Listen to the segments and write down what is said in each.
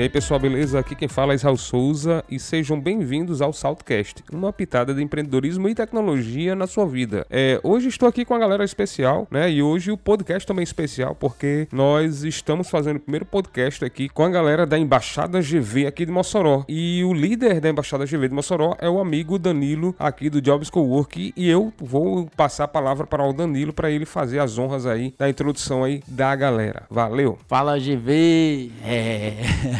E aí, pessoal, beleza? Aqui quem fala é Israel Souza e sejam bem-vindos ao Saltcast, uma pitada de empreendedorismo e tecnologia na sua vida. É, hoje estou aqui com a galera especial, né? E hoje o podcast também é especial porque nós estamos fazendo o primeiro podcast aqui com a galera da Embaixada GV aqui de Mossoró. E o líder da Embaixada GV de Mossoró é o amigo Danilo aqui do Jobs Cowork e eu vou passar a palavra para o Danilo para ele fazer as honras aí da introdução aí da galera. Valeu! Fala GV! É...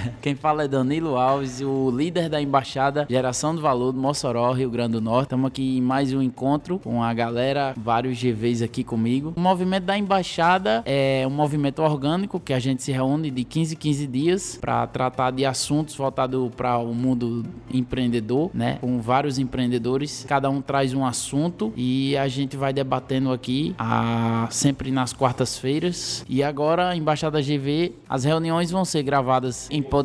Quem fala é Danilo Alves, o líder da Embaixada Geração do Valor do Mossoró, Rio Grande do Norte. Estamos aqui em mais um encontro com a galera, vários GVs aqui comigo. O movimento da Embaixada é um movimento orgânico que a gente se reúne de 15 em 15 dias para tratar de assuntos voltados para o mundo empreendedor, né? Com vários empreendedores, cada um traz um assunto e a gente vai debatendo aqui a... sempre nas quartas-feiras. E agora, a Embaixada GV, as reuniões vão ser gravadas em podcast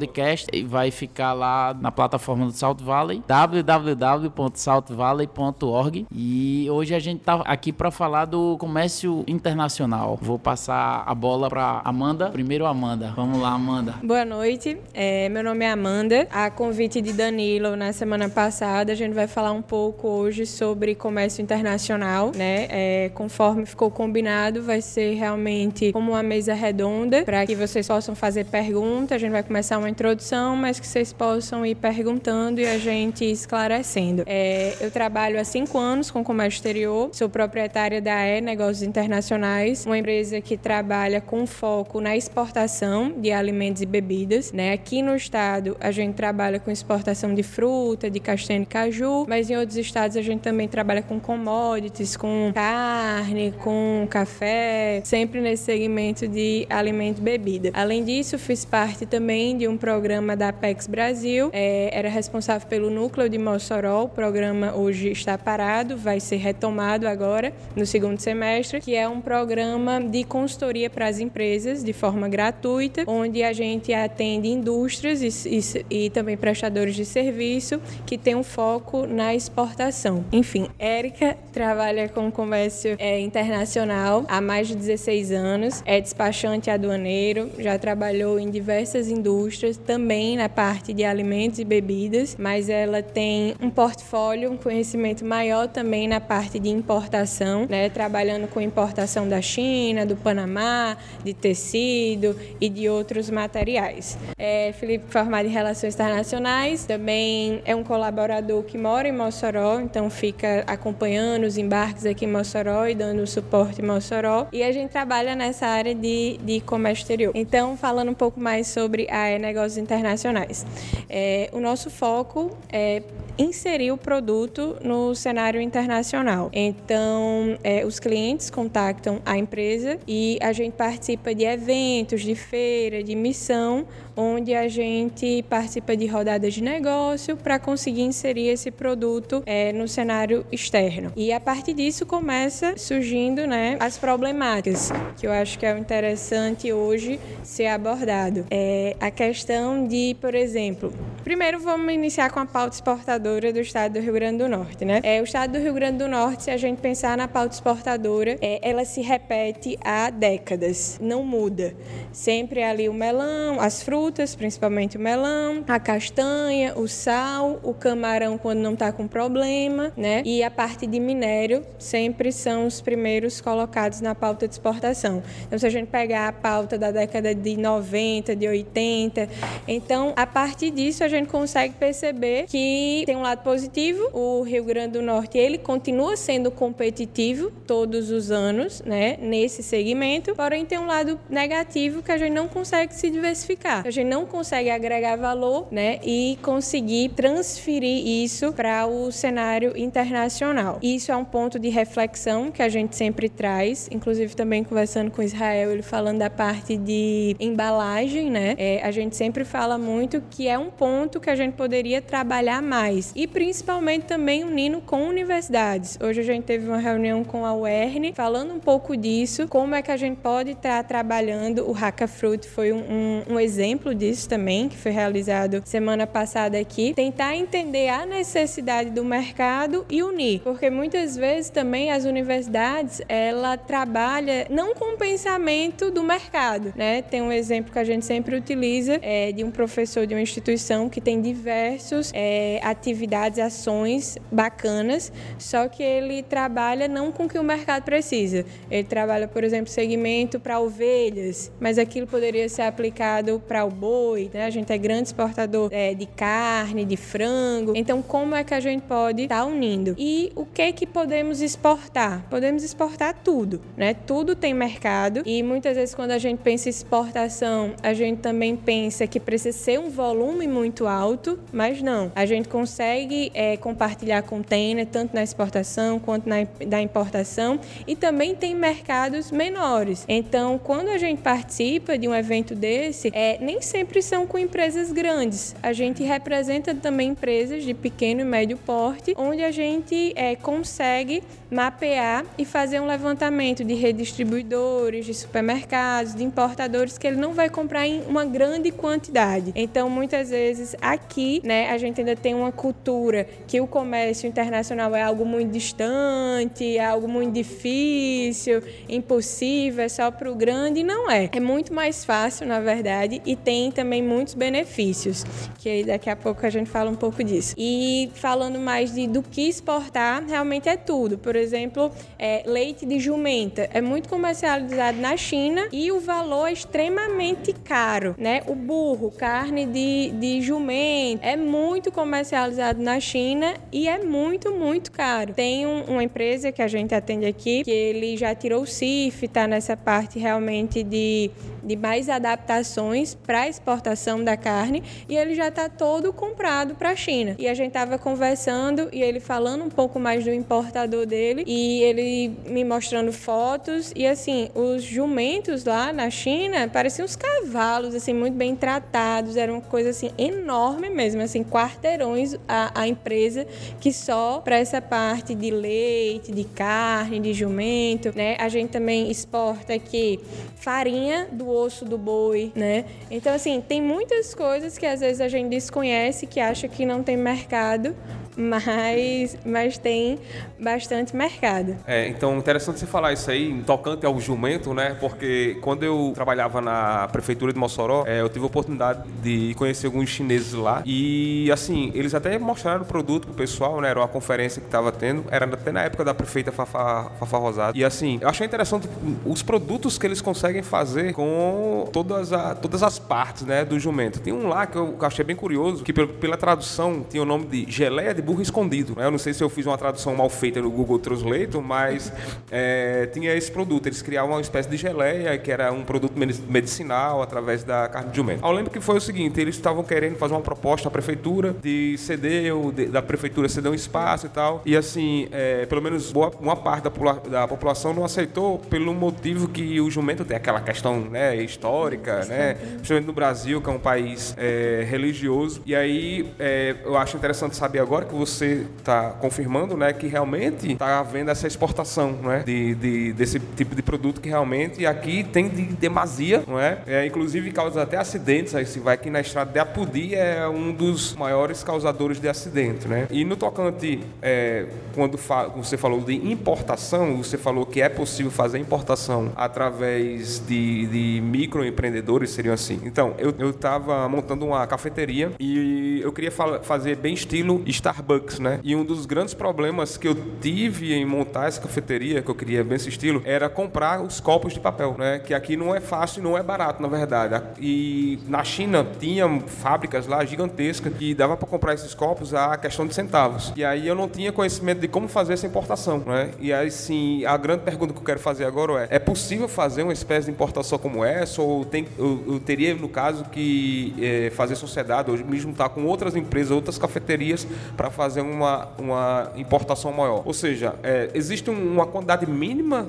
e vai ficar lá na plataforma do Salt Valley, www.saltvalley.org. E hoje a gente tá aqui para falar do comércio internacional. Vou passar a bola para Amanda. Primeiro, Amanda. Vamos lá, Amanda. Boa noite. É, meu nome é Amanda. A convite de Danilo na semana passada, a gente vai falar um pouco hoje sobre comércio internacional, né? É, conforme ficou combinado, vai ser realmente como uma mesa redonda para que vocês possam fazer perguntas. A gente vai começar uma introdução, mas que vocês possam ir perguntando e a gente esclarecendo. É, eu trabalho há cinco anos com comércio exterior, sou proprietária da E Negócios Internacionais, uma empresa que trabalha com foco na exportação de alimentos e bebidas. Né? Aqui no estado, a gente trabalha com exportação de fruta, de castanha e caju, mas em outros estados a gente também trabalha com commodities, com carne, com café, sempre nesse segmento de alimento e bebida. Além disso, fiz parte também de de um programa da Apex Brasil. É, era responsável pelo núcleo de Mossoró. O programa hoje está parado, vai ser retomado agora no segundo semestre, que é um programa de consultoria para as empresas de forma gratuita, onde a gente atende indústrias e, e, e também prestadores de serviço que tem um foco na exportação. Enfim, Érica trabalha com comércio é, internacional há mais de 16 anos, é despachante aduaneiro, já trabalhou em diversas indústrias indústrias, também na parte de alimentos e bebidas, mas ela tem um portfólio, um conhecimento maior também na parte de importação, né, trabalhando com importação da China, do Panamá, de tecido e de outros materiais. É, Felipe, formado em Relações Internacionais, também é um colaborador que mora em Mossoró, então fica acompanhando os embarques aqui em Mossoró e dando suporte em Mossoró. E a gente trabalha nessa área de, de comércio exterior. Então, falando um pouco mais sobre a negócios internacionais. É, o nosso foco é inserir o produto no cenário internacional. Então, é, os clientes contactam a empresa e a gente participa de eventos, de feira, de missão, onde a gente participa de rodadas de negócio para conseguir inserir esse produto é, no cenário externo. E a partir disso começa surgindo né, as problemáticas, que eu acho que é interessante hoje ser abordado. É a questão de, por exemplo, primeiro vamos iniciar com a pauta exportadora do estado do Rio Grande do Norte. Né? É, o estado do Rio Grande do Norte, se a gente pensar na pauta exportadora, é, ela se repete há décadas, não muda. Sempre é ali o melão, as frutas, frutas, principalmente o melão, a castanha, o sal, o camarão quando não está com problema, né? E a parte de minério sempre são os primeiros colocados na pauta de exportação. Então, se a gente pegar a pauta da década de 90, de 80, então a partir disso a gente consegue perceber que tem um lado positivo. O Rio Grande do Norte ele continua sendo competitivo todos os anos, né? Nesse segmento, porém tem um lado negativo que a gente não consegue se diversificar. A gente não consegue agregar valor, né, e conseguir transferir isso para o cenário internacional. Isso é um ponto de reflexão que a gente sempre traz, inclusive também conversando com Israel, ele falando da parte de embalagem, né? É, a gente sempre fala muito que é um ponto que a gente poderia trabalhar mais e principalmente também unindo com universidades. Hoje a gente teve uma reunião com a UERN falando um pouco disso, como é que a gente pode estar trabalhando. O Hackafruit foi um, um, um exemplo disso também, que foi realizado semana passada aqui. Tentar entender a necessidade do mercado e unir, porque muitas vezes também as universidades ela trabalha não com o pensamento do mercado, né? Tem um exemplo que a gente sempre utiliza é, de um professor de uma instituição que tem diversos é, atividades, ações bacanas, só que ele trabalha não com o que o mercado precisa. Ele trabalha, por exemplo, segmento para ovelhas, mas aquilo poderia ser aplicado para o boi, né? A gente é grande exportador é, de carne, de frango. Então, como é que a gente pode estar tá unindo? E o que é que podemos exportar? Podemos exportar tudo, né? Tudo tem mercado e muitas vezes quando a gente pensa em exportação, a gente também pensa que precisa ser um volume muito alto, mas não. A gente consegue é, compartilhar container tanto na exportação quanto na da importação e também tem mercados menores. Então, quando a gente participa de um evento desse, é, nem sempre são com empresas grandes. A gente representa também empresas de pequeno e médio porte, onde a gente é, consegue mapear e fazer um levantamento de redistribuidores, de supermercados, de importadores que ele não vai comprar em uma grande quantidade. Então, muitas vezes aqui, né, a gente ainda tem uma cultura que o comércio internacional é algo muito distante, é algo muito difícil, impossível, é só para o grande, não é. É muito mais fácil, na verdade, e tem também muitos benefícios, que daqui a pouco a gente fala um pouco disso. E falando mais de do que exportar, realmente é tudo. Por exemplo, é, leite de jumenta é muito comercializado na China e o valor é extremamente caro, né? O burro, carne de, de jumento, é muito comercializado na China e é muito, muito caro. Tem um, uma empresa que a gente atende aqui que ele já tirou o CIF, está nessa parte realmente de, de mais adaptações para exportação da carne e ele já está todo comprado para a China. E a gente estava conversando e ele falando um pouco mais do importador dele e ele me mostrando fotos e assim, os jumentos lá na China pareciam uns cavalos assim muito bem tratados, era uma coisa assim enorme mesmo, assim, quarteirões a, a empresa que só para essa parte de leite, de carne, de jumento, né? A gente também exporta aqui farinha do osso do boi, né? Então assim, tem muitas coisas que às vezes a gente desconhece, que acha que não tem mercado, mas, mas tem bastante mercado. É, então interessante você falar isso aí, tocante ao jumento, né? Porque quando eu trabalhava na prefeitura de Mossoró, é, eu tive a oportunidade de conhecer alguns chineses lá e assim, eles até mostraram o produto pro pessoal, né? Era uma conferência que tava tendo, era até na época da prefeita Fafá, Fafá Rosada. E assim, eu achei interessante os produtos que eles conseguem fazer com todas, a, todas as partes, né, do jumento. Tem um lá que eu achei bem curioso, que pela tradução tinha o nome de geleia de burro escondido. Né? Eu não sei se eu fiz uma tradução mal feita no Google Translate, mas é, tinha esse produto. Eles criavam uma espécie de geleia, que era um produto medicinal através da carne de jumento. Eu lembro que foi o seguinte: eles estavam querendo fazer uma proposta à prefeitura de ceder, de, da prefeitura ceder um espaço e tal. E assim, é, pelo menos boa, uma parte da, da, população não aceitou pelo motivo que o jumento tem aquela questão né, histórica, né? Principalmente no Brasil, que é um país é, religioso. E aí é, eu acho interessante saber agora que você está confirmando, né, que realmente está havendo essa exportação, né, de, de, desse tipo de produto que realmente aqui tem de demasia, não é? é inclusive causa até acidentes. Aí se vai aqui na estrada de Apudi é um dos maiores causadores de acidente, né? E no tocante, é, quando fa você falou de importação, você falou que é possível fazer importação através de, de microempreendedores, seriam assim. Então, eu estava montando uma cafeteria e eu queria fazer bem estilo Starbucks, né? E um dos grandes problemas que eu tive em montar essa cafeteria, que eu queria bem esse estilo, era comprar os copos de papel, né? Que aqui não é fácil e não é barato, na verdade. E na China tinha fábricas lá gigantescas que dava para comprar esses copos a questão de centavos. E aí eu não tinha conhecimento de como fazer essa importação, né? E aí sim, a grande pergunta que eu quero fazer agora é: é possível fazer uma espécie de importação como essa ou tem, eu, eu teria no caso que é, fazer sociedade ou me juntar com outras empresas, outras cafeterias para fazer uma, uma importação maior? Ou seja, é, existe uma quantidade mínima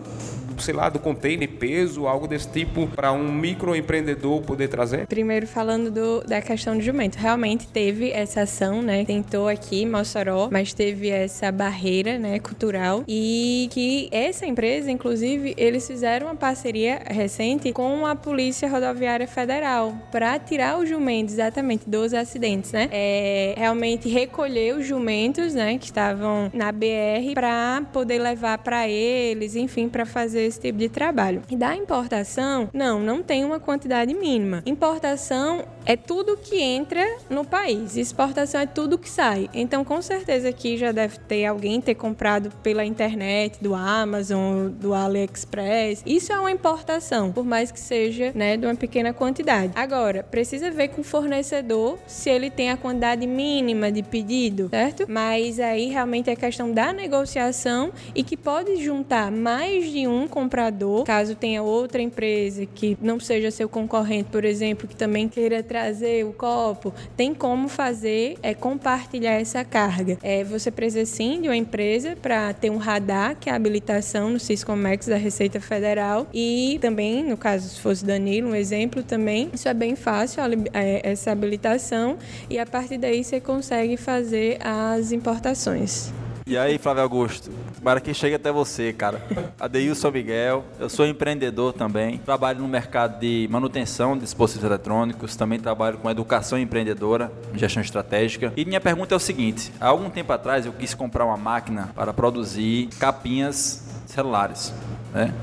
sei lá, do container, peso, algo desse tipo, para um microempreendedor poder trazer? Primeiro, falando do, da questão do jumento. Realmente teve essa ação, né, tentou aqui Mossoró, mas teve essa barreira, né, cultural e que essa empresa, inclusive, eles fizeram uma parceria recente com a Polícia Rodoviária Federal para tirar os jumentos exatamente dos acidentes, né? É, realmente recolher os jumentos, né, que estavam na BR para poder levar para eles, enfim, para fazer esse tipo de trabalho. E da importação, não, não tem uma quantidade mínima. Importação é tudo que entra no país. Exportação é tudo que sai. Então, com certeza aqui já deve ter alguém ter comprado pela internet, do Amazon, do AliExpress. Isso é uma importação, por mais que seja, né, de uma pequena quantidade. Agora, precisa ver com o fornecedor se ele tem a quantidade mínima de pedido, certo? Mas aí realmente é questão da negociação e que pode juntar mais de um comprador, caso tenha outra empresa que não seja seu concorrente, por exemplo, que também queira trazer o copo, tem como fazer é compartilhar essa carga. É, você precisa sim de uma empresa para ter um radar, que é a habilitação no Siscomex da Receita Federal e também, no caso se fosse Danilo, um exemplo também, isso é bem fácil é, essa habilitação e a partir daí você consegue fazer as importações. E aí, Flávio Augusto, para que chegue até você, cara. Adeilson Miguel, eu sou empreendedor também, trabalho no mercado de manutenção de dispositivos eletrônicos, também trabalho com educação empreendedora, gestão estratégica. E minha pergunta é o seguinte: há algum tempo atrás eu quis comprar uma máquina para produzir capinhas celulares, né?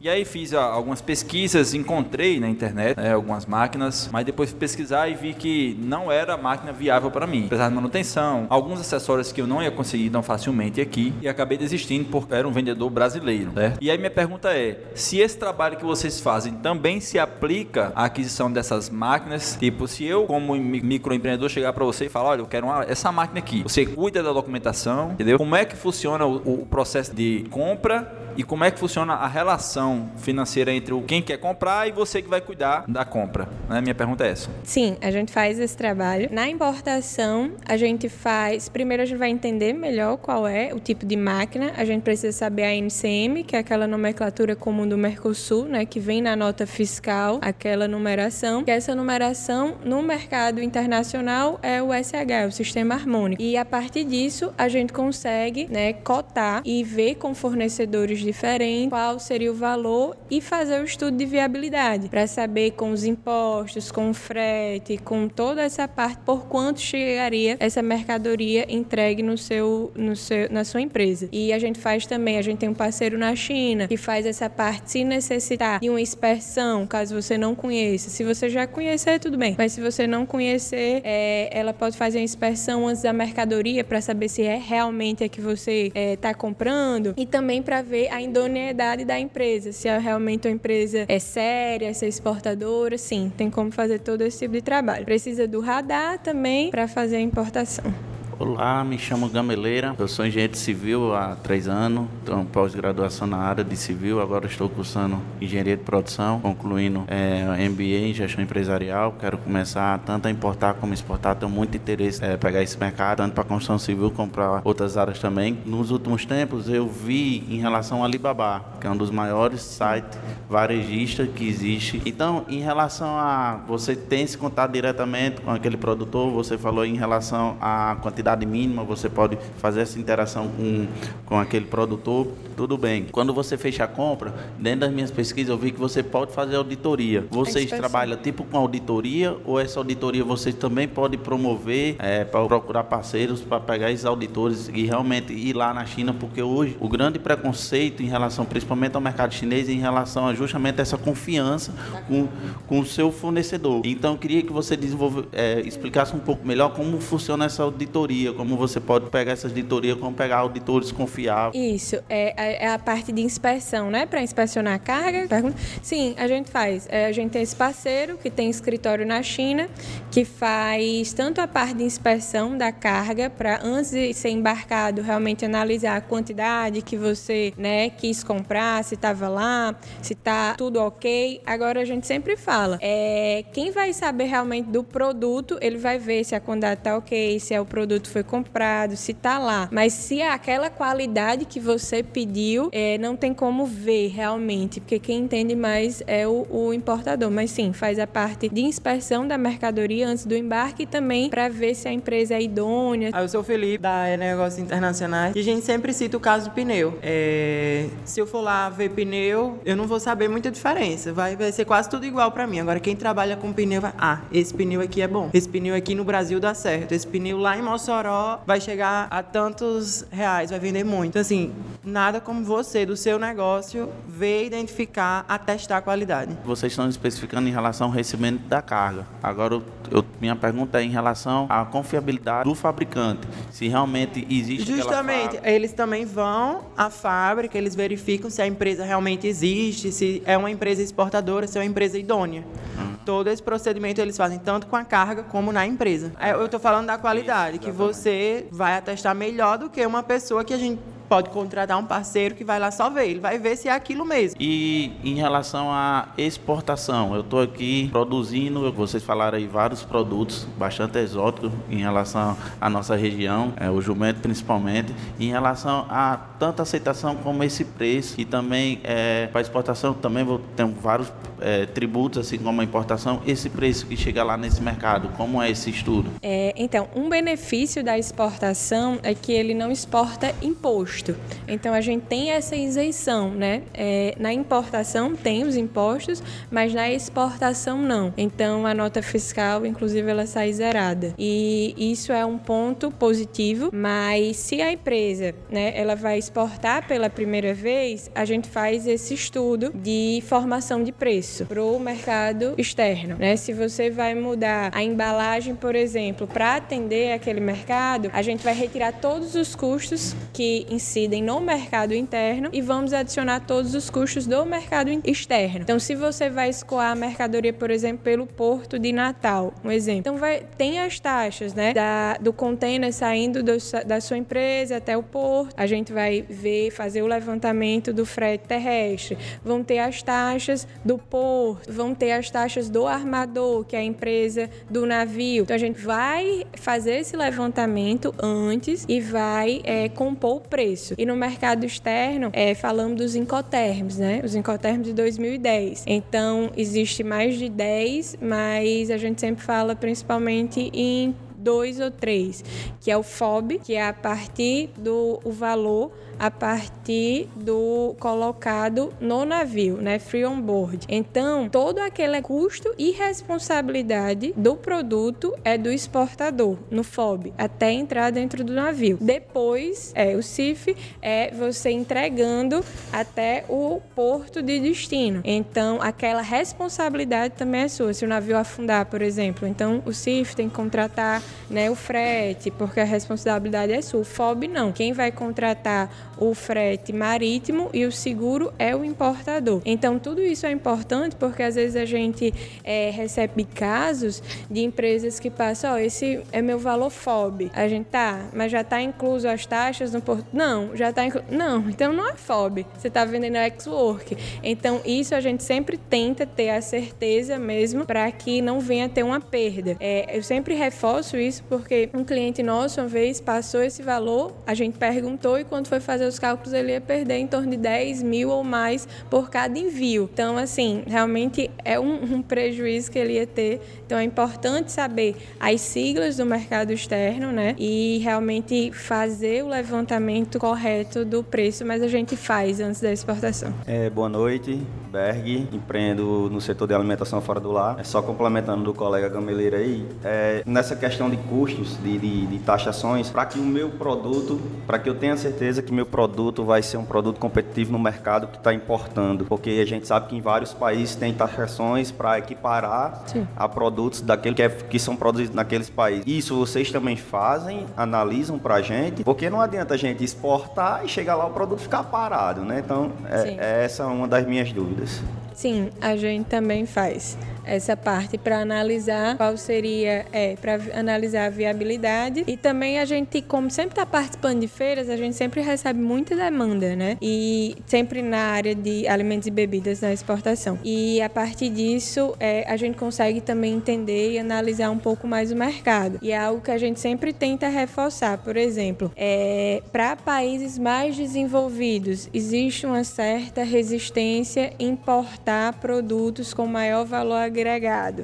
E aí fiz algumas pesquisas, encontrei na internet né, algumas máquinas, mas depois fui pesquisar e vi que não era máquina viável para mim. Apesar de manutenção, alguns acessórios que eu não ia conseguir tão facilmente aqui e acabei desistindo porque era um vendedor brasileiro. Né? E aí minha pergunta é, se esse trabalho que vocês fazem também se aplica à aquisição dessas máquinas, tipo, se eu como microempreendedor chegar para você e falar, olha, eu quero uma, essa máquina aqui, você cuida da documentação, entendeu? Como é que funciona o, o processo de compra e como é que funciona a relação financeira entre quem quer comprar e você que vai cuidar da compra? Né? Minha pergunta é essa. Sim, a gente faz esse trabalho. Na importação, a gente faz. Primeiro, a gente vai entender melhor qual é o tipo de máquina. A gente precisa saber a NCM, que é aquela nomenclatura comum do Mercosul, né? Que vem na nota fiscal, aquela numeração. Que essa numeração no mercado internacional é o SH, o Sistema Harmônico. E a partir disso, a gente consegue, né, cotar e ver com fornecedores diferente, qual seria o valor e fazer o estudo de viabilidade para saber com os impostos, com o frete, com toda essa parte por quanto chegaria essa mercadoria entregue no seu, no seu, na sua empresa. E a gente faz também, a gente tem um parceiro na China que faz essa parte se necessitar de uma inspeção, caso você não conheça. Se você já conhecer, tudo bem. Mas se você não conhecer, é, ela pode fazer a inspeção antes da mercadoria para saber se é realmente a que você está é, tá comprando e também para ver a idoneidade da empresa, se é realmente uma empresa é séria, se é exportadora, sim, tem como fazer todo esse tipo de trabalho. Precisa do radar também para fazer a importação. Olá, me chamo Gameleira, eu sou engenheiro civil há três anos, tenho pós-graduação na área de civil, agora estou cursando engenharia de produção, concluindo é, MBA em gestão empresarial, quero começar tanto a importar como exportar, tenho muito interesse em é, pegar esse mercado, tanto para construção civil como para outras áreas também. Nos últimos tempos eu vi em relação ao Alibaba, que é um dos maiores sites varejistas que existe. Então, em relação a você ter esse contato diretamente com aquele produtor, você falou em relação à quantidade quantidade mínima, você pode fazer essa interação com, com aquele produtor, tudo bem. Quando você fecha a compra, dentro das minhas pesquisas eu vi que você pode fazer auditoria. Vocês trabalham tipo com auditoria ou essa auditoria vocês também podem promover é, para procurar parceiros para pegar esses auditores e realmente ir lá na China, porque hoje o grande preconceito em relação principalmente ao mercado chinês em relação a justamente essa confiança com, com o seu fornecedor. Então eu queria que você desenvolve, é, explicasse um pouco melhor como funciona essa auditoria auditoria, como você pode pegar essas auditorias, como pegar auditores confiáveis. Isso, é, é a parte de inspeção, né? Para inspecionar a carga. Pergunta. Sim, a gente faz. É, a gente tem esse parceiro que tem escritório na China, que faz tanto a parte de inspeção da carga, para antes de ser embarcado, realmente analisar a quantidade que você né, quis comprar, se estava lá, se está tudo ok. Agora a gente sempre fala, é, quem vai saber realmente do produto, ele vai ver se a quantidade está ok, se é o produto produto foi comprado, se tá lá. Mas se é aquela qualidade que você pediu, é, não tem como ver realmente, porque quem entende mais é o, o importador. Mas sim, faz a parte de inspeção da mercadoria antes do embarque também para ver se a empresa é idônea. Aí eu sou o Felipe, da Negócios Internacionais, e a gente sempre cita o caso do pneu. É, se eu for lá ver pneu, eu não vou saber muita diferença. Vai, vai ser quase tudo igual para mim. Agora, quem trabalha com pneu vai. Ah, esse pneu aqui é bom. Esse pneu aqui no Brasil dá certo. Esse pneu lá em Mossoró vai chegar a tantos reais, vai vender muito. Então, assim, nada como você, do seu negócio, ver, identificar, atestar a qualidade. Vocês estão especificando em relação ao recebimento da carga. Agora, eu, minha pergunta é em relação à confiabilidade do fabricante. Se realmente existe Justamente, eles também vão à fábrica, eles verificam se a empresa realmente existe, se é uma empresa exportadora, se é uma empresa idônea. Uhum. Todo esse procedimento eles fazem tanto com a carga como na empresa. É, eu estou falando da qualidade, Isso, que você vai atestar melhor do que uma pessoa que a gente pode contratar um parceiro que vai lá só ver, ele vai ver se é aquilo mesmo. E em relação à exportação, eu estou aqui produzindo, vocês falaram aí vários produtos bastante exóticos em relação à nossa região, é, o jumento principalmente, em relação a tanta aceitação como esse preço e também é, para exportação também vou ter vários é, tributos assim como a importação, esse preço que chega lá nesse mercado, como é esse estudo? É, então, um benefício da exportação é que ele não exporta imposto Então a gente tem essa isenção, né? É, na importação tem os impostos, mas na exportação não. Então a nota fiscal, inclusive, ela sai zerada. E isso é um ponto positivo, mas se a empresa, né, ela vai exportar pela primeira vez, a gente faz esse estudo de formação de preço para o mercado externo, né? Se você vai mudar a embalagem, por exemplo, para atender aquele mercado, a gente vai retirar todos os custos que incidem no mercado interno e vamos adicionar todos os custos do mercado externo. Então, se você vai escoar a mercadoria, por exemplo, pelo porto de Natal, um exemplo, então vai, tem as taxas, né, da, do container saindo do, da sua empresa até o porto. A gente vai ver, fazer o levantamento do frete terrestre. Vão ter as taxas do porto, vão ter as taxas do armador, que é a empresa do navio. Então, a gente vai fazer esse levantamento antes e vai é, compor o preço preço. E no mercado externo, é, falamos dos incoterms, né? Os incoterms de 2010. Então, existe mais de 10, mas a gente sempre fala principalmente em dois ou três, que é o FOB, que é a partir do o valor a partir do colocado no navio, né, free on board. Então, todo aquele custo e responsabilidade do produto é do exportador no FOB até entrar dentro do navio. Depois, é o CIF é você entregando até o porto de destino. Então, aquela responsabilidade também é sua. Se o navio afundar, por exemplo, então o CIF tem que contratar, né, o frete, porque a responsabilidade é sua. O FOB não. Quem vai contratar o frete marítimo e o seguro é o importador. Então, tudo isso é importante porque às vezes a gente é, recebe casos de empresas que passam, ó, oh, esse é meu valor FOB. A gente tá, mas já está incluso as taxas no porto? Não, já está incluso. Não, então não é FOB. Você está vendendo ex-work. Então, isso a gente sempre tenta ter a certeza mesmo para que não venha ter uma perda. É, eu sempre reforço isso porque um cliente nosso uma vez passou esse valor, a gente perguntou e quando foi fazer fazer os cálculos, ele ia perder em torno de 10 mil ou mais por cada envio. Então, assim, realmente é um, um prejuízo que ele ia ter. Então, é importante saber as siglas do mercado externo, né? E realmente fazer o levantamento correto do preço, mas a gente faz antes da exportação. É, boa noite, Berg. Empreendo no setor de alimentação fora do lar. É só complementando do colega Gameleira aí, é, nessa questão de custos, de, de, de taxações, para que o meu produto, para que eu tenha certeza que meu produto vai ser um produto competitivo no mercado que está importando, porque a gente sabe que em vários países tem taxações para equiparar Sim. a produtos daquele que, é, que são produzidos naqueles países. Isso vocês também fazem, analisam para a gente, porque não adianta a gente exportar e chegar lá o produto ficar parado, né? Então, é, é essa uma das minhas dúvidas. Sim, a gente também faz essa parte para analisar qual seria, é, para analisar a viabilidade. E também a gente, como sempre está participando de feiras, a gente sempre recebe muita demanda, né? E sempre na área de alimentos e bebidas na exportação. E a partir disso, é, a gente consegue também entender e analisar um pouco mais o mercado. E é algo que a gente sempre tenta reforçar. Por exemplo, é, para países mais desenvolvidos, existe uma certa resistência em importar produtos com maior valor.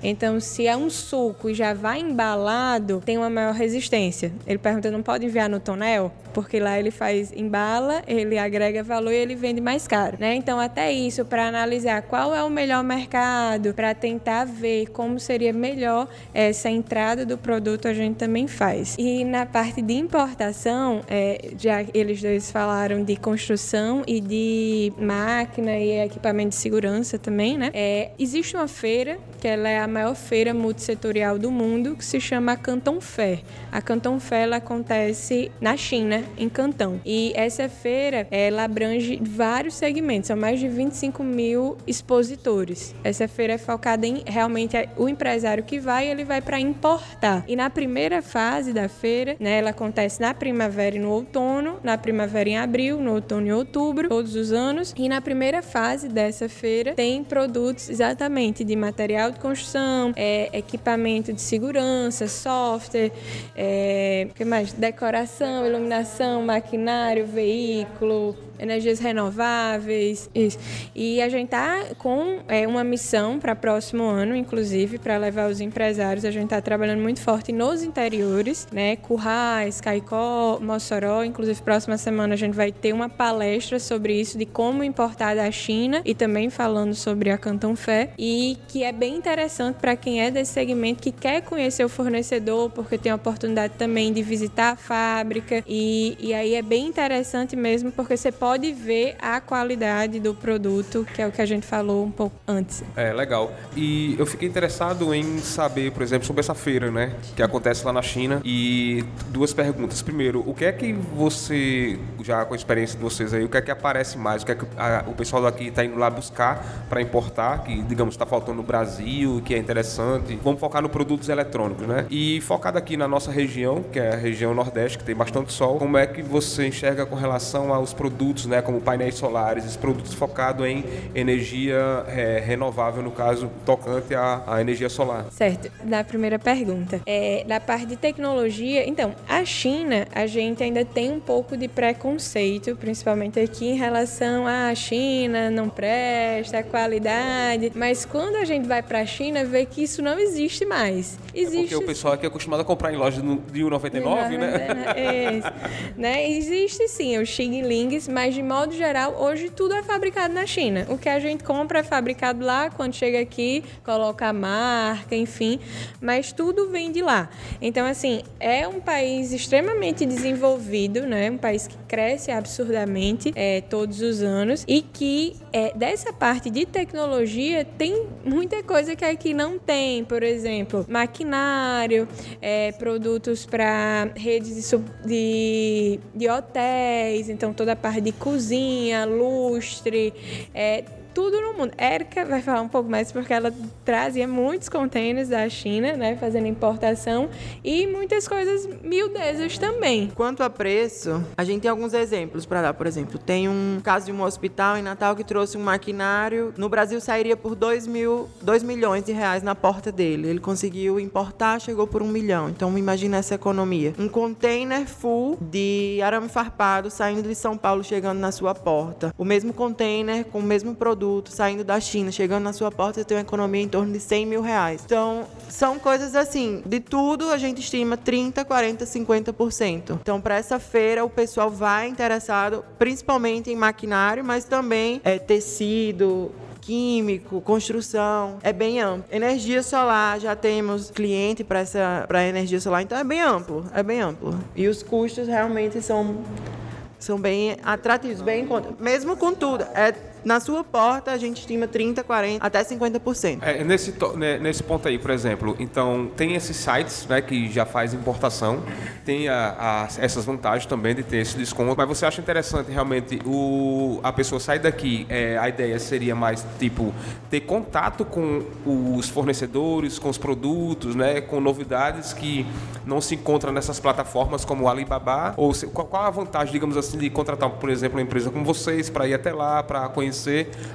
Então, se é um suco e já vai embalado, tem uma maior resistência. Ele pergunta: não pode enviar no tonel? Porque lá ele faz embala, ele agrega valor e ele vende mais caro, né? Então, até isso, para analisar qual é o melhor mercado, para tentar ver como seria melhor essa entrada do produto, a gente também faz. E na parte de importação, é, já eles dois falaram de construção e de máquina e equipamento de segurança também, né? É, existe uma feira que ela é a maior feira multissetorial do mundo, que se chama Canton Fair. A Canton Fair ela acontece na China, em Cantão. E essa feira, ela abrange vários segmentos, são mais de 25 mil expositores. Essa feira é focada em realmente o empresário que vai, ele vai para importar. E na primeira fase da feira, né, ela acontece na primavera e no outono, na primavera em abril, no outono e outubro, todos os anos. E na primeira fase dessa feira tem produtos exatamente de material de construção, é, equipamento de segurança, software, é, que mais? decoração, iluminação, maquinário, veículo, energias renováveis, isso. E a gente tá com é, uma missão para próximo ano, inclusive, para levar os empresários. A gente está trabalhando muito forte nos interiores, né? Currais, Caicó, Mossoró. Inclusive, próxima semana a gente vai ter uma palestra sobre isso, de como importar da China e também falando sobre a Canton Fé. E que é bem interessante para quem é desse segmento que quer conhecer o fornecedor, porque tem a oportunidade também de visitar a fábrica. E, e aí é bem interessante mesmo, porque você pode pode ver a qualidade do produto, que é o que a gente falou um pouco antes. É, legal. E eu fiquei interessado em saber, por exemplo, sobre essa feira, né? Que acontece lá na China. E duas perguntas. Primeiro, o que é que você, já com a experiência de vocês aí, o que é que aparece mais? O que é que a, o pessoal daqui está indo lá buscar para importar, que, digamos, está faltando no Brasil, que é interessante? Vamos focar no produtos eletrônicos, né? E focado aqui na nossa região, que é a região Nordeste, que tem bastante sol, como é que você enxerga com relação aos produtos produtos, né, como painéis solares, esses produtos focados em energia é, renovável, no caso, tocante à, à, energia solar. Certo. Na primeira pergunta, é, na parte de tecnologia, então, a China, a gente ainda tem um pouco de preconceito, principalmente aqui em relação à China, não presta, a qualidade, mas quando a gente vai para a China, vê que isso não existe mais. Existe... É porque o pessoal aqui é acostumado a comprar em lojas de 1,99, né? É, né? Existe sim os Xing Lings, mas mas de modo geral, hoje tudo é fabricado na China. O que a gente compra é fabricado lá, quando chega aqui, coloca a marca, enfim, mas tudo vem de lá. Então, assim, é um país extremamente desenvolvido, né? Um país que cresce absurdamente é, todos os anos e que é, dessa parte de tecnologia tem muita coisa que aqui não tem, por exemplo, maquinário, é, produtos para redes de, de, de hotéis, então toda a parte de cozinha, lustre, é, tudo no mundo. Érica vai falar um pouco mais porque ela trazia muitos containers da China, né, fazendo importação e muitas coisas miudezas também. Quanto a preço, a gente tem alguns exemplos para dar. Por exemplo, tem um caso de um hospital em Natal que trouxe um maquinário. No Brasil sairia por 2 mil, 2 milhões de reais na porta dele. Ele conseguiu importar, chegou por um milhão. Então imagina essa economia. Um container full de arame farpado saindo de São Paulo, chegando na sua porta. O mesmo container com o mesmo produto produto saindo da China, chegando na sua porta, você tem uma economia em torno de 100 mil reais. Então, são coisas assim, de tudo a gente estima 30, 40, 50%. Então, para essa feira, o pessoal vai interessado principalmente em maquinário, mas também é tecido, químico, construção, é bem amplo. Energia solar, já temos cliente para essa para energia solar, então é bem amplo, é bem amplo. E os custos realmente são são bem atrativos, bem em conta. Mesmo com tudo, é na sua porta a gente estima 30, 40, até 50%. É, nesse, né, nesse ponto aí, por exemplo, então tem esses sites né, que já faz importação, tem a, a, essas vantagens também de ter esse desconto, mas você acha interessante realmente o, a pessoa sair daqui, é, a ideia seria mais tipo ter contato com os fornecedores, com os produtos, né, com novidades que não se encontram nessas plataformas como o Alibaba, ou se, qual, qual a vantagem, digamos assim, de contratar, por exemplo, uma empresa como vocês para ir até lá, para conhecer,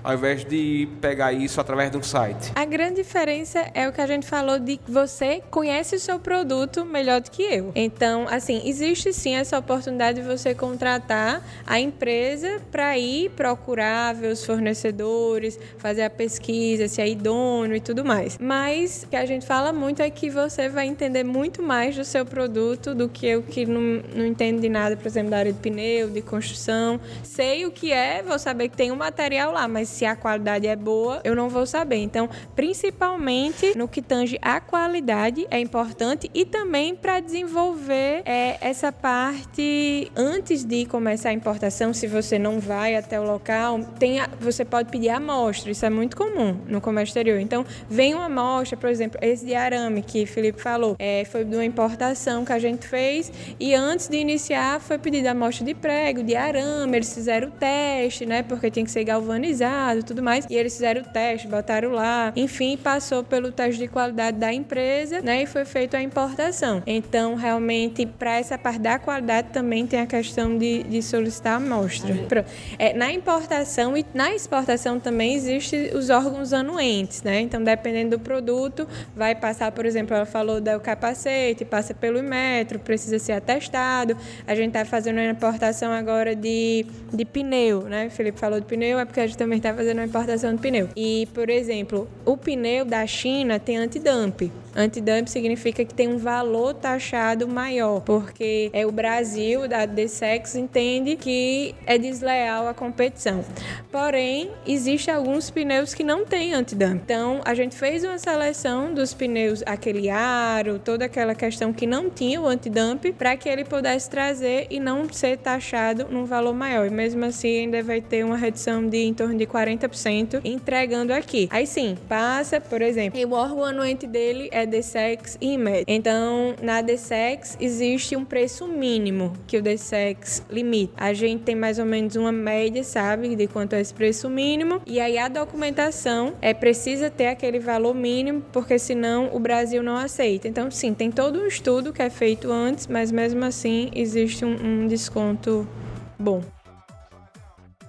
ao invés de pegar isso através de um site? A grande diferença é o que a gente falou de que você conhece o seu produto melhor do que eu. Então, assim, existe sim essa oportunidade de você contratar a empresa para ir procurar, ver os fornecedores, fazer a pesquisa, se é idôneo e tudo mais. Mas o que a gente fala muito é que você vai entender muito mais do seu produto do que eu que não, não entendo de nada, por exemplo, da área de pneu, de construção. Sei o que é, vou saber que tem um material lá, mas se a qualidade é boa, eu não vou saber. Então, principalmente no que tange a qualidade, é importante e também para desenvolver é, essa parte antes de começar a importação, se você não vai até o local, tem a, você pode pedir amostra, isso é muito comum no comércio exterior. Então, vem uma amostra, por exemplo, esse de arame que Felipe falou, é, foi de uma importação que a gente fez e antes de iniciar foi pedida amostra de prego, de arame, eles fizeram o teste, né, porque tinha que ser galvanizado e tudo mais, e eles fizeram o teste, botaram lá, enfim, passou pelo teste de qualidade da empresa, né, e foi feita a importação. Então, realmente, para essa parte da qualidade também tem a questão de, de solicitar amostra. É, na importação e na exportação também existem os órgãos anuentes, né? Então, dependendo do produto, vai passar, por exemplo, ela falou do capacete, passa pelo metro, precisa ser atestado. A gente está fazendo uma importação agora de, de pneu, né? O Felipe falou de pneu, porque a gente também está fazendo uma importação de pneu. E, por exemplo, o pneu da China tem antidump. Antidump significa que tem um valor taxado maior, porque é o Brasil, da DSEX, entende que é desleal a competição. Porém, existem alguns pneus que não têm antidump. Então, a gente fez uma seleção dos pneus, aquele aro, toda aquela questão que não tinha o antidump, para que ele pudesse trazer e não ser taxado num valor maior. E mesmo assim, ainda vai ter uma redução de em torno de 40% entregando aqui. Aí sim, passa, por exemplo, e o órgão anuente dele é DSEX e IMED. Então, na DSEX existe um preço mínimo que o DSEX limita. A gente tem mais ou menos uma média, sabe, de quanto é esse preço mínimo. E aí a documentação é precisa ter aquele valor mínimo, porque senão o Brasil não aceita. Então, sim, tem todo um estudo que é feito antes, mas mesmo assim existe um, um desconto bom.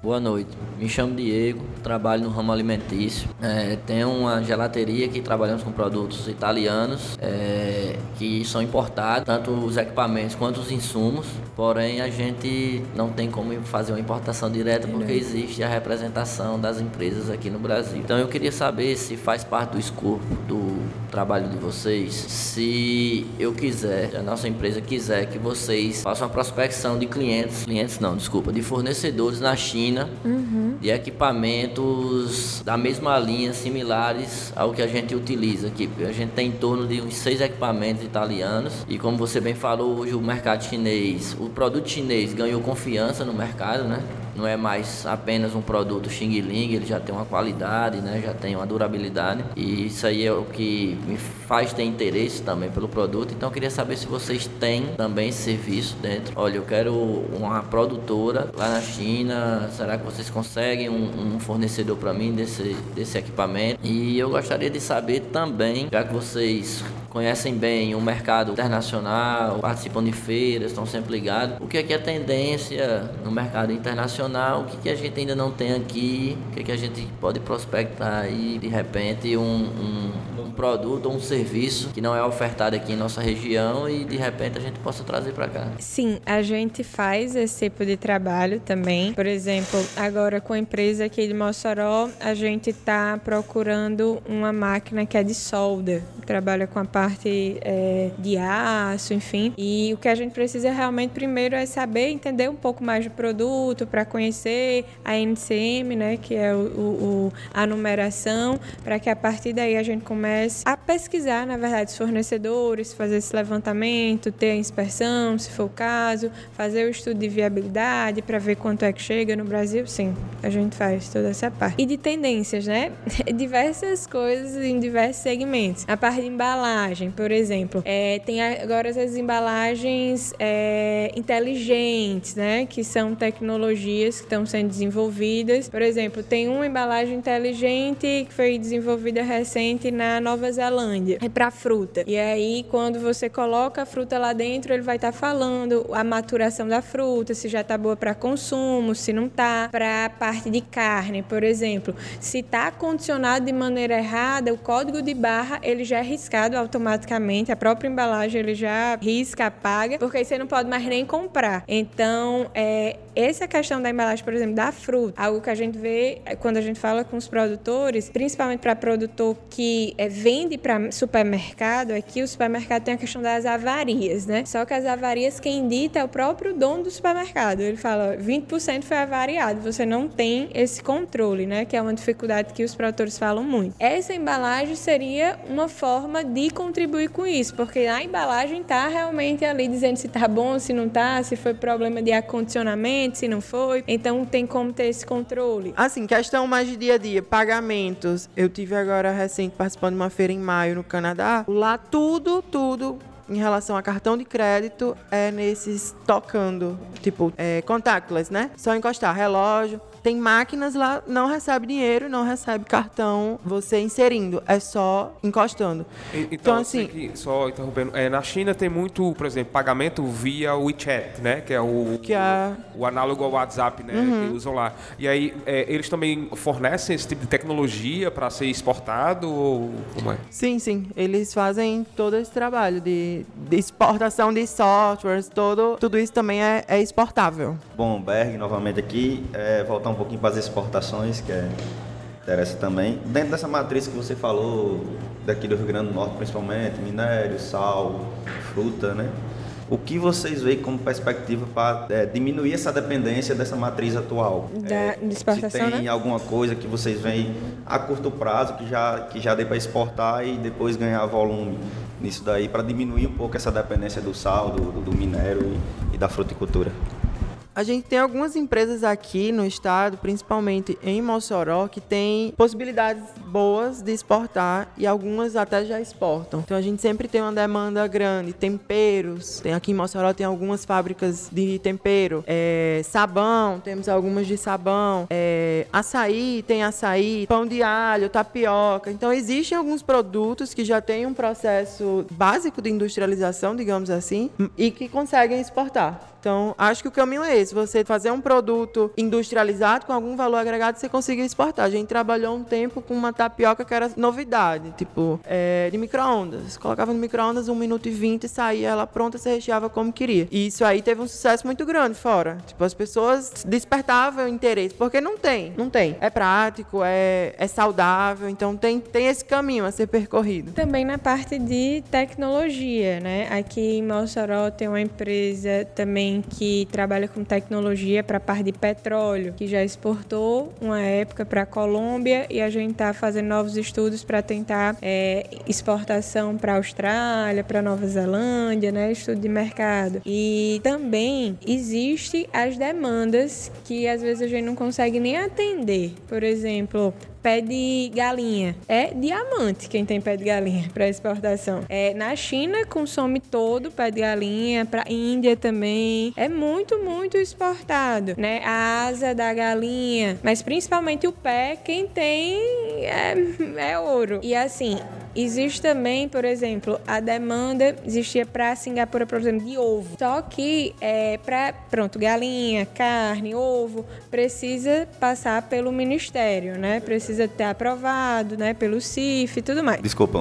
Boa noite, me chamo Diego, trabalho no ramo alimentício. É, tenho uma gelateria que trabalhamos com produtos italianos é, que são importados, tanto os equipamentos quanto os insumos. Porém, a gente não tem como fazer uma importação direta porque existe a representação das empresas aqui no Brasil. Então, eu queria saber se faz parte do escopo do trabalho de vocês, se eu quiser, se a nossa empresa quiser que vocês façam uma prospecção de clientes, clientes não, desculpa, de fornecedores na China uhum. de equipamentos da mesma linha, similares ao que a gente utiliza aqui. A gente tem em torno de uns seis equipamentos italianos e como você bem falou, hoje o mercado chinês, o produto chinês ganhou confiança no mercado, né? Não é mais apenas um produto Xing Ling, ele já tem uma qualidade, né? já tem uma durabilidade. E isso aí é o que me faz ter interesse também pelo produto. Então eu queria saber se vocês têm também serviço dentro. Olha, eu quero uma produtora lá na China. Será que vocês conseguem um, um fornecedor para mim desse, desse equipamento? E eu gostaria de saber também, já que vocês conhecem bem o mercado internacional, participam de feiras, estão sempre ligados. O que é que é tendência no mercado internacional? O que, que a gente ainda não tem aqui? O que, é que a gente pode prospectar aí de repente um, um, um produto ou um serviço que não é ofertado aqui em nossa região e de repente a gente possa trazer para cá? Sim, a gente faz esse tipo de trabalho também. Por exemplo, agora com a empresa aqui de Mossoró, a gente está procurando uma máquina que é de solda, trabalha com a parte parte é, de aço, enfim. E o que a gente precisa realmente primeiro é saber entender um pouco mais do produto para conhecer a NCM, né, que é o, o, a numeração, para que a partir daí a gente comece a pesquisar, na verdade, os fornecedores, fazer esse levantamento, ter a inspeção, se for o caso, fazer o estudo de viabilidade para ver quanto é que chega no Brasil. Sim, a gente faz toda essa parte. E de tendências, né? Diversas coisas em diversos segmentos. A parte de embalagem, por exemplo, é, tem agora as embalagens é, inteligentes, né? Que são tecnologias que estão sendo desenvolvidas. Por exemplo, tem uma embalagem inteligente que foi desenvolvida recente na Nova Zelândia. É para fruta. E aí, quando você coloca a fruta lá dentro, ele vai estar tá falando a maturação da fruta, se já está boa para consumo, se não está. Para a parte de carne, por exemplo, se está condicionado de maneira errada, o código de barra ele já é riscado automaticamente, a própria embalagem ele já risca, apaga, porque aí você não pode mais nem comprar. Então, é, essa questão da embalagem, por exemplo, da fruta, algo que a gente vê é, quando a gente fala com os produtores, principalmente para produtor que é, vende para supermercado, é que o supermercado tem a questão das avarias, né? Só que as avarias quem dita é o próprio dono do supermercado. Ele fala, 20% foi avariado, você não tem esse controle, né? Que é uma dificuldade que os produtores falam muito. Essa embalagem seria uma forma de contribuir com isso, porque a embalagem está realmente ali dizendo se está bom, se não está, se foi problema de acondicionamento, se não foi. Então tem como ter esse controle. Assim, questão mais de dia a dia, pagamentos. Eu tive agora recente participando de uma feira em maio no Canadá. Lá tudo, tudo em relação a cartão de crédito é nesses tocando, tipo, é, contactless, né? Só encostar relógio, tem máquinas lá, não recebe dinheiro, não recebe cartão, você inserindo, é só encostando. E, então, então, assim. Que, só interrompendo, é, na China tem muito, por exemplo, pagamento via WeChat, né? Que é o, que é... o, o análogo ao WhatsApp, né? Uhum. Que usam lá. E aí, é, eles também fornecem esse tipo de tecnologia para ser exportado ou como é? Sim, sim. Eles fazem todo esse trabalho de, de exportação de softwares, todo, tudo isso também é, é exportável. Bom, Berg, novamente aqui, é, voltar um pouquinho para as exportações, que é, interessa também. Dentro dessa matriz que você falou, daqui do Rio Grande do Norte principalmente, minério, sal, fruta, né? O que vocês veem como perspectiva para é, diminuir essa dependência dessa matriz atual? Da é, exportação, se tem né? alguma coisa que vocês veem a curto prazo que já, que já dê para exportar e depois ganhar volume nisso daí, para diminuir um pouco essa dependência do sal, do, do minério e, e da fruticultura? A gente tem algumas empresas aqui no estado, principalmente em Mossoró, que tem possibilidades boas de exportar e algumas até já exportam. Então a gente sempre tem uma demanda grande. Temperos, tem aqui em Mossoró tem algumas fábricas de tempero. É, sabão, temos algumas de sabão. É, açaí, tem açaí, pão de alho, tapioca. Então existem alguns produtos que já têm um processo básico de industrialização, digamos assim, e que conseguem exportar. Então, acho que o caminho é esse: você fazer um produto industrializado com algum valor agregado, você conseguir exportar. A gente trabalhou um tempo com uma tapioca que era novidade, tipo, é, de micro-ondas. Colocava no micro-ondas um minuto e vinte e saía ela pronta, você recheava como queria. E isso aí teve um sucesso muito grande fora. Tipo, as pessoas despertavam interesse, porque não tem, não tem. É prático, é, é saudável, então tem, tem esse caminho a ser percorrido. Também na parte de tecnologia, né? Aqui em Mossoró tem uma empresa também que trabalha com tecnologia para a parte de petróleo, que já exportou uma época para a Colômbia e a gente está fazendo novos estudos para tentar é, exportação para a Austrália, para Nova Zelândia, né? Estudo de mercado. E também existe as demandas que às vezes a gente não consegue nem atender. Por exemplo, pé de galinha. É diamante quem tem pé de galinha para exportação. É, na China consome todo pé de galinha, para Índia também. É muito, muito exportado, né? A asa da galinha, mas principalmente o pé, quem tem é, é ouro. E assim, Existe também, por exemplo, a demanda existia para Singapura, por exemplo, de ovo. Só que é, para pronto, galinha, carne, ovo, precisa passar pelo ministério, né? Precisa ter aprovado, né? Pelo CIF e tudo mais. Desculpa,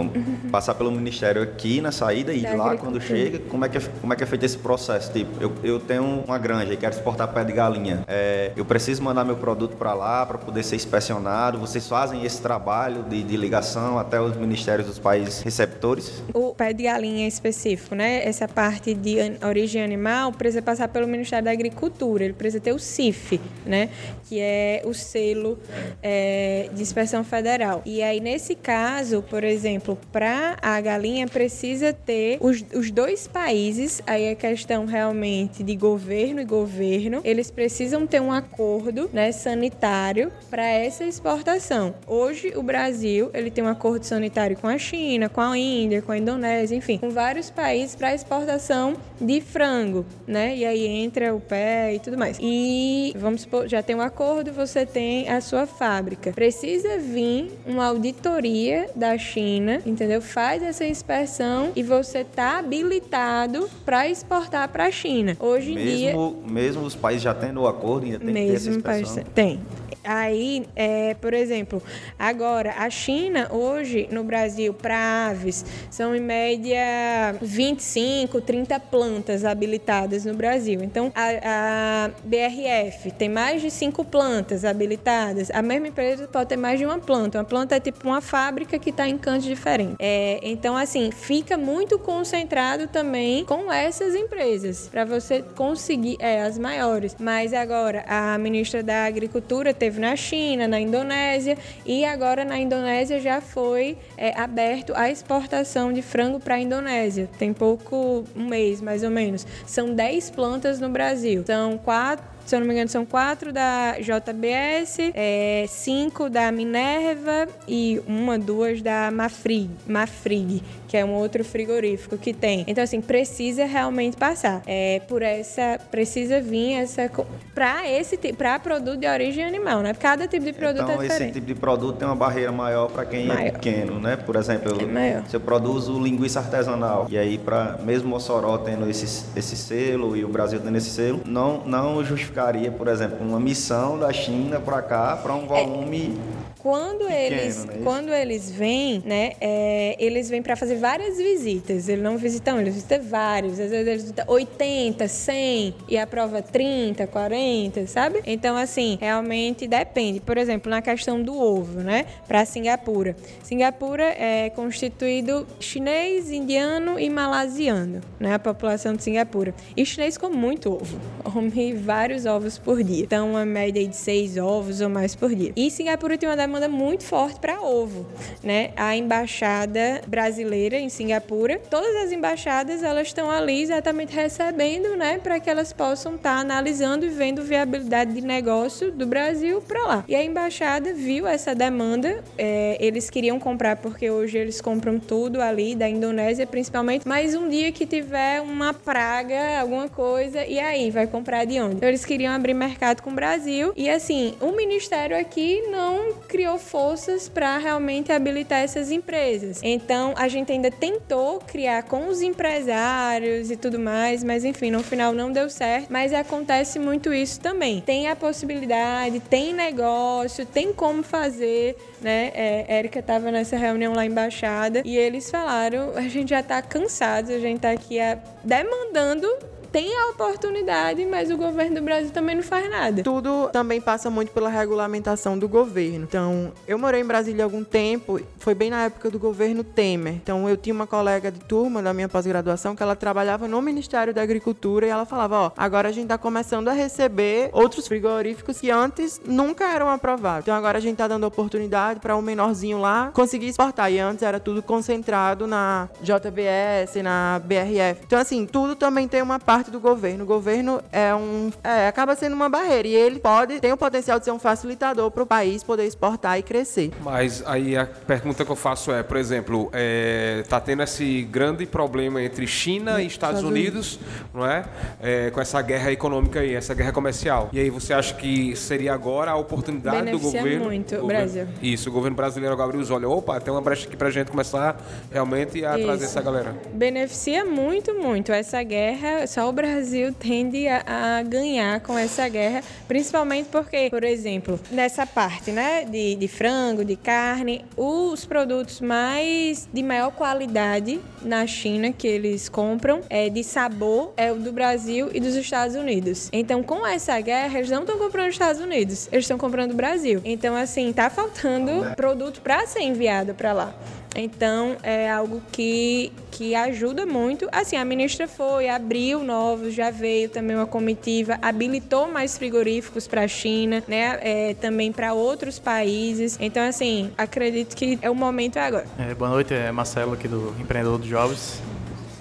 passar pelo ministério aqui na saída e da lá quando chega, como é que é, como é que é feito esse processo? Tipo, eu, eu tenho uma granja e quero exportar pé de galinha. É, eu preciso mandar meu produto para lá para poder ser inspecionado. Vocês fazem esse trabalho de, de ligação até os ministérios dos países receptores? O pé de galinha específico, né? Essa parte de origem animal precisa passar pelo Ministério da Agricultura. Ele precisa ter o CIF, né? Que é o selo é, de inspeção federal. E aí, nesse caso, por exemplo, para a galinha precisa ter os, os dois países, aí é questão realmente de governo e governo, eles precisam ter um acordo né, sanitário para essa exportação. Hoje, o Brasil ele tem um acordo sanitário com a China, com a Índia, com a Indonésia, enfim, com vários países para exportação de frango, né? E aí entra o pé e tudo mais. E vamos supor, já tem um acordo, você tem a sua fábrica. Precisa vir uma auditoria da China, entendeu? Faz essa inspeção e você tá habilitado para exportar para a China. Hoje em mesmo, dia, mesmo os países já tendo o acordo, ainda tem que ter essa mesmo inspeção. país- tem. Aí, é, por exemplo, agora a China hoje no Brasil para aves são em média 25, 30 plantas habilitadas no Brasil. Então a, a BRF tem mais de cinco plantas habilitadas. A mesma empresa pode ter mais de uma planta. Uma planta é tipo uma fábrica que está em cantos diferentes. É, então assim fica muito concentrado também com essas empresas para você conseguir é as maiores. Mas agora a ministra da Agricultura teve na China, na Indonésia e agora na Indonésia já foi é, aberto a exportação de frango para a Indonésia. Tem pouco, um mês mais ou menos. São 10 plantas no Brasil. São quatro se eu não me engano, são quatro da JBS, é, cinco da Minerva e uma, duas da Mafrig, Mafrig, que é um outro frigorífico que tem. Então, assim, precisa realmente passar. É, por essa, precisa vir essa. Para esse tipo, para produto de origem animal, né? Cada tipo de produto então, é esse diferente. tipo de produto tem uma barreira maior para quem é Maior. pequeno, né? Por exemplo, É se eu produzo linguiça artesanal, e aí, para mesmo Mossoró tendo esse, esse selo e o Brasil tendo esse selo, não, não justificaria, por exemplo, uma missão da China para cá para um volume. Quando Pequeno, eles, é isso? quando eles vêm, né, é, eles vêm para fazer várias visitas. Eles não visitam, eles visitam vários. Às vezes eles visitam 80, 100 e aprova 30, 40, sabe? Então, assim, realmente depende. Por exemplo, na questão do ovo, né, para Singapura. Singapura é constituído chinês, indiano e malasiano, né, a população de Singapura. E chinês come muito ovo. Come vários ovos por dia. Então, uma média de seis ovos ou mais por dia. E Singapura tem uma demanda muito forte para ovo, né? A embaixada brasileira em Singapura, todas as embaixadas elas estão ali exatamente recebendo, né, para que elas possam estar analisando e vendo viabilidade de negócio do Brasil para lá. E a embaixada viu essa demanda, é, eles queriam comprar porque hoje eles compram tudo ali da Indonésia principalmente, mas um dia que tiver uma praga, alguma coisa, e aí vai comprar de onde? Então eles queriam abrir mercado com o Brasil e assim, o ministério aqui não criou forças para realmente habilitar essas empresas. Então a gente ainda tentou criar com os empresários e tudo mais, mas enfim, no final não deu certo. Mas acontece muito isso também. Tem a possibilidade, tem negócio, tem como fazer, né? É, Érica estava nessa reunião lá embaixada e eles falaram: a gente já está cansado, a gente está aqui ah, demandando. Tem a oportunidade, mas o governo do Brasil também não faz nada. Tudo também passa muito pela regulamentação do governo. Então, eu morei em Brasília há algum tempo, foi bem na época do governo Temer. Então, eu tinha uma colega de turma da minha pós-graduação que ela trabalhava no Ministério da Agricultura e ela falava: Ó, agora a gente tá começando a receber outros frigoríficos que antes nunca eram aprovados. Então, agora a gente tá dando oportunidade para um menorzinho lá conseguir exportar. E antes era tudo concentrado na JBS, na BRF. Então, assim, tudo também tem uma parte do governo. O governo é um. É, acaba sendo uma barreira. E ele pode, tem o potencial de ser um facilitador para o país poder exportar e crescer. Mas aí a pergunta que eu faço é, por exemplo, é, tá tendo esse grande problema entre China e Estados Estados Unidos, não é? É, Com essa guerra econômica aí, essa guerra comercial. E aí você acha que seria agora a oportunidade do Beneficia governo? muito o governo- Brasil. Isso, o governo brasileiro agora abrir os olhos. Opa, tem uma brecha aqui pra gente começar realmente a trazer Isso. essa galera. Beneficia muito, muito. Essa guerra, só o Brasil tende a, a ganhar com essa guerra, principalmente porque, por exemplo, nessa parte, né, de, de frango, de carne, os produtos mais de maior qualidade na China que eles compram é de sabor é o do Brasil e dos Estados Unidos. Então, com essa guerra, eles não estão comprando os Estados Unidos, eles estão comprando o Brasil. Então, assim, tá faltando produto para ser enviado para lá. Então é algo que, que ajuda muito. Assim, a ministra foi, abriu novos, já veio também uma comitiva, habilitou mais frigoríficos para a China, né? É, também para outros países. Então, assim, acredito que é o momento agora. É, boa noite, é Marcelo aqui do Empreendedor dos Jovens.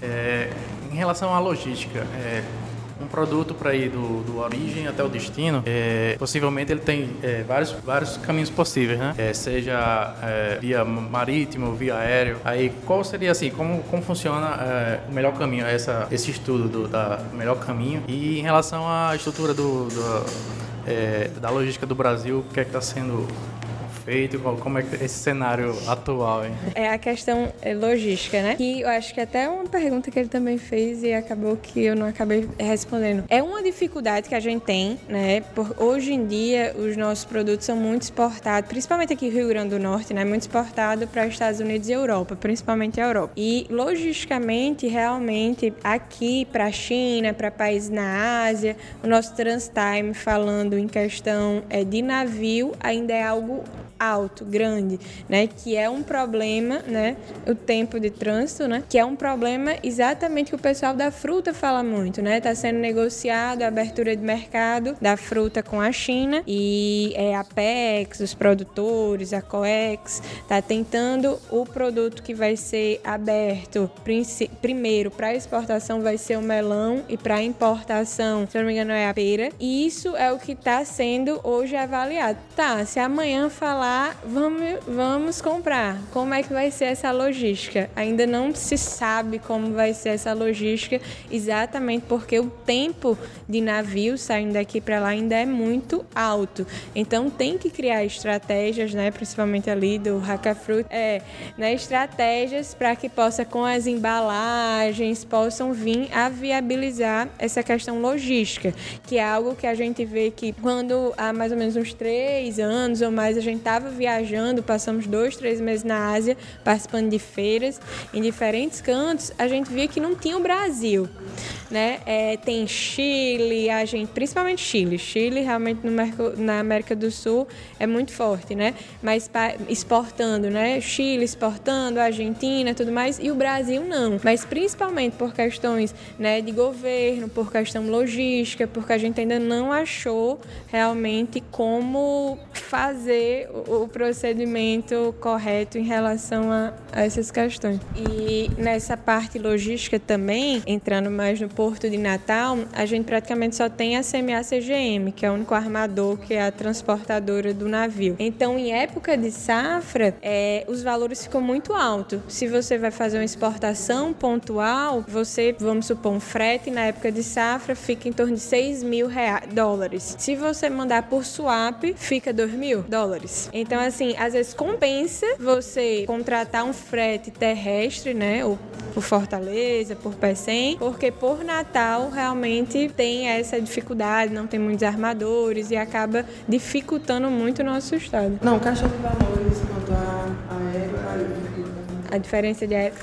É, em relação à logística, é, um produto para ir do, do origem até o destino, é, possivelmente ele tem é, vários, vários caminhos possíveis, né? É, seja é, via marítimo, via aéreo. Aí qual seria assim, como, como funciona é, o melhor caminho, essa, esse estudo do da, melhor caminho? E em relação à estrutura do, do é, da logística do Brasil, o que é que está sendo feito? Como é esse cenário atual, hein? É a questão é, logística, né? Que eu acho que até uma pergunta que ele também fez e acabou que eu não acabei respondendo. É uma dificuldade que a gente tem, né? Por hoje em dia os nossos produtos são muito exportados, principalmente aqui no Rio Grande do Norte, né? Muito exportado para Estados Unidos e Europa, principalmente a Europa. E logisticamente, realmente, aqui para a China, para países na Ásia, o nosso trans time falando em questão é, de navio ainda é algo alto, grande, né, que é um problema, né, o tempo de trânsito, né, que é um problema exatamente que o pessoal da fruta fala muito, né, está sendo negociado a abertura de mercado da fruta com a China e é, a Apex, os produtores, a Coex, está tentando o produto que vai ser aberto primeiro para exportação vai ser o melão e para importação, se não me engano, é a pera. E isso é o que está sendo hoje avaliado. Tá, se amanhã falar vamos, vamos comprar. Como é que vai ser essa logística? Ainda não se sabe como vai ser essa logística, exatamente porque o tempo de navio saindo daqui para lá ainda é muito alto. Então tem que criar estratégias, né, principalmente ali do Hackafruit, é, né, estratégias para que possa com as embalagens possam vir a viabilizar essa questão logística, que é algo que a gente vê que quando há mais ou menos uns três anos ou mais a gente estava estava viajando, passamos dois, três meses na Ásia, participando de feiras em diferentes cantos, a gente via que não tinha o Brasil. Né? É, tem Chile, a gente, principalmente Chile. Chile realmente no, na América do Sul é muito forte, né? Mas exportando, né? Chile exportando, Argentina, tudo mais, e o Brasil não. Mas principalmente por questões, né, de governo, por questão logística, porque a gente ainda não achou realmente como fazer o procedimento correto em relação a, a essas questões. E nessa parte logística também, entrando mais no Porto de Natal, a gente praticamente só tem a CMA-CGM, que é o único armador que é a transportadora do navio. Então, em época de safra, é, os valores ficam muito altos. Se você vai fazer uma exportação pontual, você, vamos supor, um frete na época de safra fica em torno de 6 mil reais, dólares. Se você mandar por swap, fica 2 mil dólares. Então, assim, às vezes compensa você contratar um frete terrestre, né? Ou por Fortaleza, por Pecém, porque por Natal realmente tem essa dificuldade, não tem muitos armadores e acaba dificultando muito o nosso estado. Não, caixa de valores quanto a aéreo, a diferença de aéreo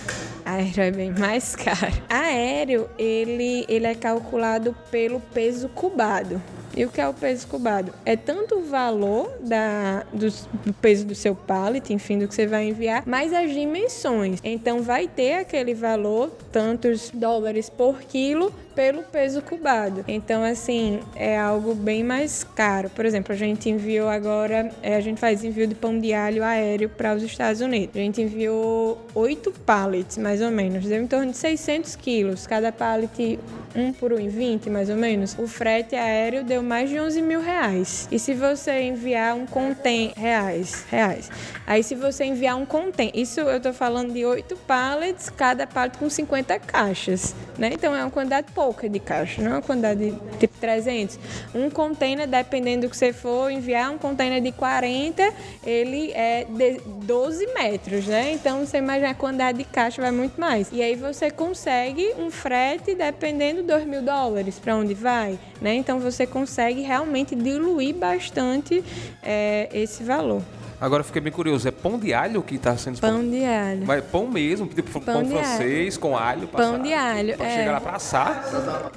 aéreo é bem mais caro. Aéreo, ele, ele é calculado pelo peso cubado. E o que é o peso cubado? É tanto o valor da, do, do, peso do seu pallet, enfim, do que você vai enviar, mais as dimensões. Então vai ter aquele valor, tantos dólares por quilo, pelo peso cubado. Então, assim, é algo bem mais caro. Por exemplo, a gente enviou agora, é, a gente faz envio de pão de alho aéreo para os Estados Unidos. A gente enviou oito pallets, mais ou menos, deu em torno de 600 quilos. Cada pallet, um por um em 20, mais ou menos. O frete aéreo deu mais de 11 mil reais. E se você enviar um contém reais, reais. Aí se você enviar um contém, isso eu tô falando de oito pallets, cada pallet com 50 caixas, né? Então é uma quantidade de caixa, não é uma quantidade de tipo 300. Um container, dependendo do que você for enviar, um container de 40, ele é de 12 metros, né? Então você imagina a quantidade de caixa vai muito mais. E aí você consegue um frete dependendo 2 mil dólares para onde vai, né? Então você consegue realmente diluir bastante é, esse valor. Agora eu fiquei bem curioso, é pão de alho que tá sendo Pão de alho. Mas pão mesmo, tipo pão, Pão francês com alho. Pão de alho, Pra é. chegar lá pra assar.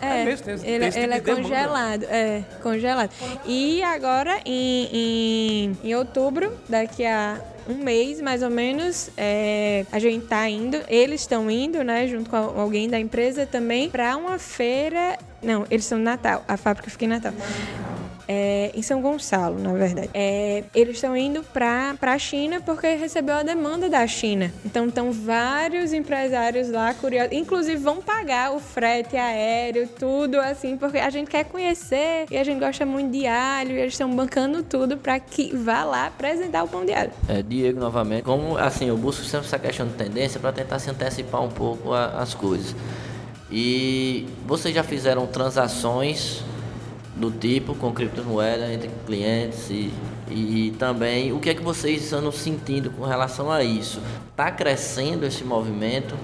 É, mesmo, tem ele, tem esse ele tipo é demanda. congelado, é, congelado. E agora, em, em, em outubro, daqui a um mês, mais ou menos, é, a gente tá indo, eles estão indo, né, junto com alguém da empresa também, para uma feira... Não, eles são em Natal, a fábrica fica em Natal. É, em São Gonçalo, na verdade. É, eles estão indo para a China porque recebeu a demanda da China. Então, estão vários empresários lá curiosos. Inclusive, vão pagar o frete aéreo, tudo assim, porque a gente quer conhecer e a gente gosta muito de alho e eles estão bancando tudo para que vá lá apresentar o pão de alho. É, Diego novamente. Como assim, eu busco sempre essa questão de tendência para tentar se antecipar um pouco a- as coisas. E vocês já fizeram transações do tipo com criptomoeda entre clientes e, e também o que é que vocês estão sentindo com relação a isso? Está crescendo esse movimento?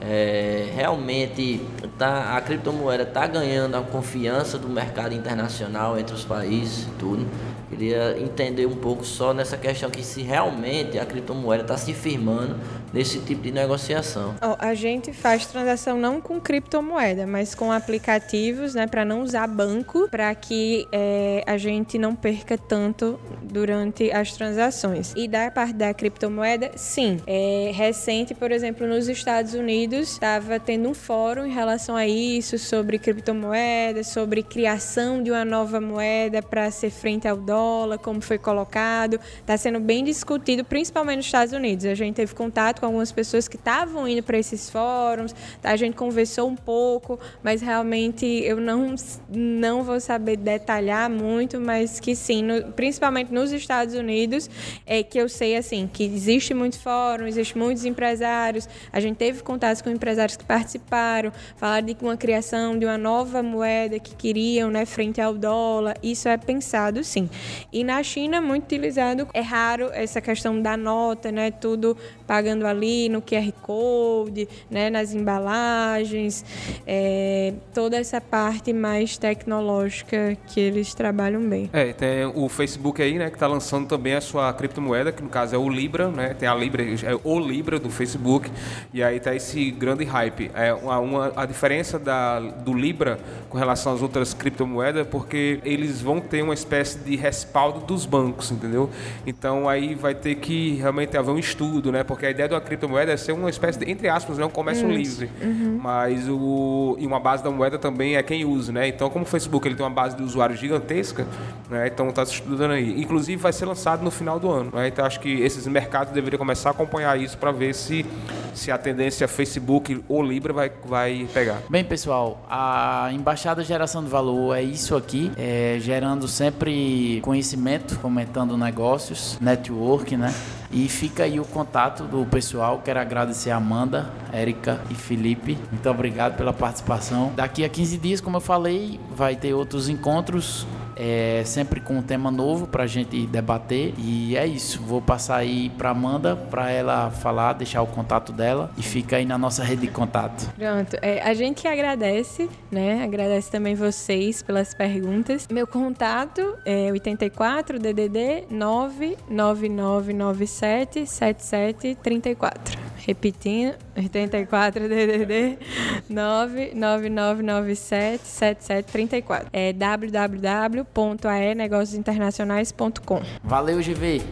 É, realmente tá, a criptomoeda está ganhando a confiança do mercado internacional entre os países e tudo. Queria entender um pouco só nessa questão que se realmente a criptomoeda está se firmando nesse tipo de negociação. Ó, a gente faz transação não com criptomoeda, mas com aplicativos, né, para não usar banco, para que é, a gente não perca tanto durante as transações. E da parte da criptomoeda, sim. É, recente, por exemplo, nos Estados Unidos, estava tendo um fórum em relação a isso, sobre criptomoeda, sobre criação de uma nova moeda para ser frente ao dólar, como foi colocado. Está sendo bem discutido, principalmente nos Estados Unidos. A gente teve contato com algumas pessoas que estavam indo para esses fóruns, a gente conversou um pouco, mas realmente eu não, não vou saber detalhar muito, mas que sim, no- principalmente nos Estados Unidos, é que eu sei assim que existe muito fórum, existe muitos empresários. A gente teve contatos com empresários que participaram, falaram de uma criação de uma nova moeda que queriam, né, frente ao dólar. Isso é pensado sim. E na China muito utilizado, é raro essa questão da nota, né, tudo pagando ali no QR Code, né, nas embalagens, é, toda essa parte mais tecnológica que eles trabalham bem. É, tem o Facebook aí, né, que tá lançando também a sua criptomoeda, que no caso é o Libra, né? Tem a Libra, é o Libra do Facebook, e aí tá esse grande hype. É uma, uma- a diferença da, do Libra com relação às outras criptomoedas é porque eles vão ter uma espécie de respaldo dos bancos, entendeu? Então aí vai ter que realmente haver um estudo, né? Porque a ideia de uma criptomoeda é ser uma espécie de, entre aspas, né, um comércio livre. Mas o e uma base da moeda também é quem usa, né? Então, como o Facebook ele tem uma base de usuários gigantesca, né? Então tá se estudando aí. Inclusive vai ser lançado no final do ano, né? Então acho que esses mercados deveriam começar a acompanhar isso para ver se se a tendência Facebook ou Libra vai vai pegar. Bem, pessoal, a Embaixada Geração de Valor é isso aqui, é, gerando sempre conhecimento, fomentando negócios, network, né? E fica aí o contato do pessoal. Quero agradecer a Amanda, Érica e Felipe. Muito obrigado pela participação. Daqui a 15 dias, como eu falei, vai ter outros encontros. É, sempre com um tema novo pra gente debater. E é isso. Vou passar aí pra Amanda pra ela falar, deixar o contato dela e fica aí na nossa rede de contato. Pronto, é, a gente agradece, né? Agradece também vocês pelas perguntas. Meu contato é 84 DDD 99997 7734. Repetindo, 84 DDD 99997 7734. É www.aenegociosinternacionais.com. Valeu, GV!